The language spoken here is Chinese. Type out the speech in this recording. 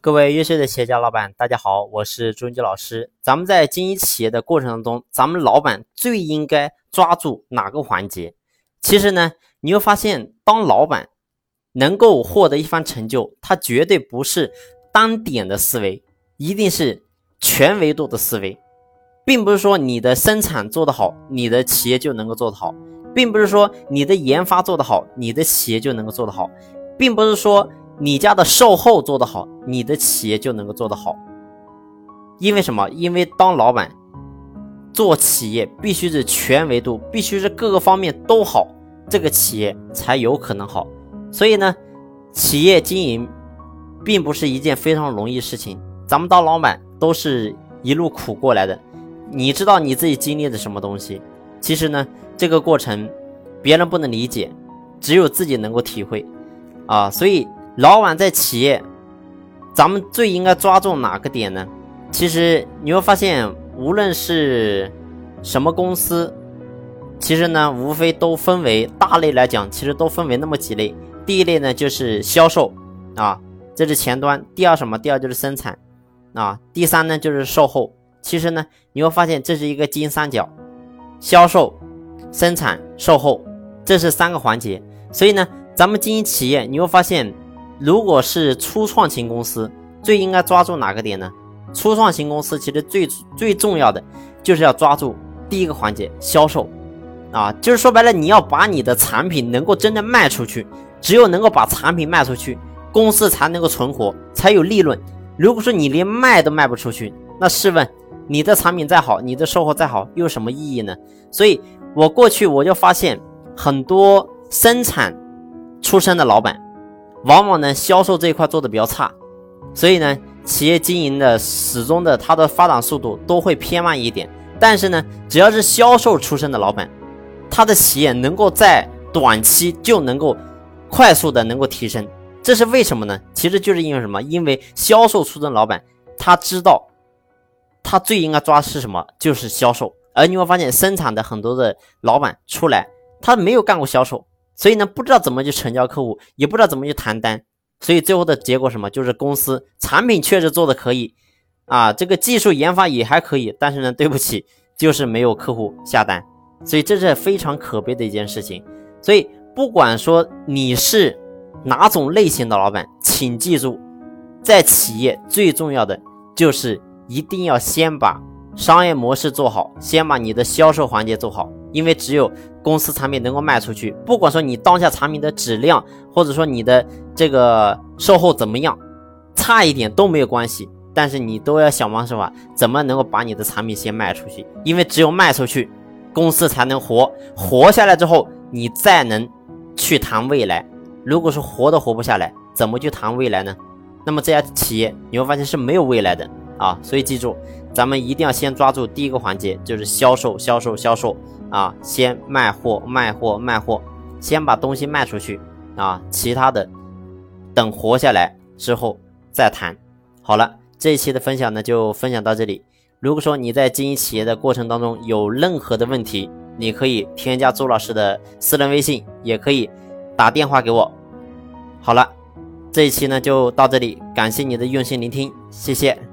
各位优秀的企业家老板，大家好，我是朱文杰老师。咱们在经营企业的过程当中，咱们老板最应该抓住哪个环节？其实呢，你会发现，当老板能够获得一番成就，他绝对不是单点的思维，一定是全维度的思维，并不是说你的生产做得好，你的企业就能够做得好，并不是说你的研发做得好，你的企业就能够做得好，并不是说。你家的售后做得好，你的企业就能够做得好。因为什么？因为当老板做企业，必须是全维度，必须是各个方面都好，这个企业才有可能好。所以呢，企业经营并不是一件非常容易事情。咱们当老板都是一路苦过来的，你知道你自己经历的什么东西？其实呢，这个过程别人不能理解，只有自己能够体会啊。所以。老板在企业，咱们最应该抓住哪个点呢？其实你会发现，无论是什么公司，其实呢，无非都分为大类来讲，其实都分为那么几类。第一类呢，就是销售啊，这是前端；第二什么？第二就是生产啊；第三呢，就是售后。其实呢，你会发现这是一个金三角：销售、生产、售后，这是三个环节。所以呢，咱们经营企业，你会发现。如果是初创型公司，最应该抓住哪个点呢？初创型公司其实最最重要的就是要抓住第一个环节销售，啊，就是说白了，你要把你的产品能够真正卖出去，只有能够把产品卖出去，公司才能够存活，才有利润。如果说你连卖都卖不出去，那试问你的产品再好，你的售后再好，又有什么意义呢？所以我过去我就发现很多生产出身的老板。往往呢，销售这一块做的比较差，所以呢，企业经营的始终的它的发展速度都会偏慢一点。但是呢，只要是销售出身的老板，他的企业能够在短期就能够快速的能够提升，这是为什么呢？其实就是因为什么？因为销售出身老板他知道，他最应该抓的是什么？就是销售。而你会发现，生产的很多的老板出来，他没有干过销售。所以呢，不知道怎么去成交客户，也不知道怎么去谈单，所以最后的结果什么？就是公司产品确实做的可以，啊，这个技术研发也还可以，但是呢，对不起，就是没有客户下单，所以这是非常可悲的一件事情。所以不管说你是哪种类型的老板，请记住，在企业最重要的就是一定要先把商业模式做好，先把你的销售环节做好。因为只有公司产品能够卖出去，不管说你当下产品的质量，或者说你的这个售后怎么样，差一点都没有关系。但是你都要想方设法，怎么能够把你的产品先卖出去？因为只有卖出去，公司才能活。活下来之后，你再能去谈未来。如果说活都活不下来，怎么去谈未来呢？那么这家企业你会发现是没有未来的啊！所以记住，咱们一定要先抓住第一个环节，就是销售，销售，销售。啊，先卖货，卖货，卖货，先把东西卖出去啊，其他的等活下来之后再谈。好了，这一期的分享呢就分享到这里。如果说你在经营企业的过程当中有任何的问题，你可以添加周老师的私人微信，也可以打电话给我。好了，这一期呢就到这里，感谢你的用心聆听，谢谢。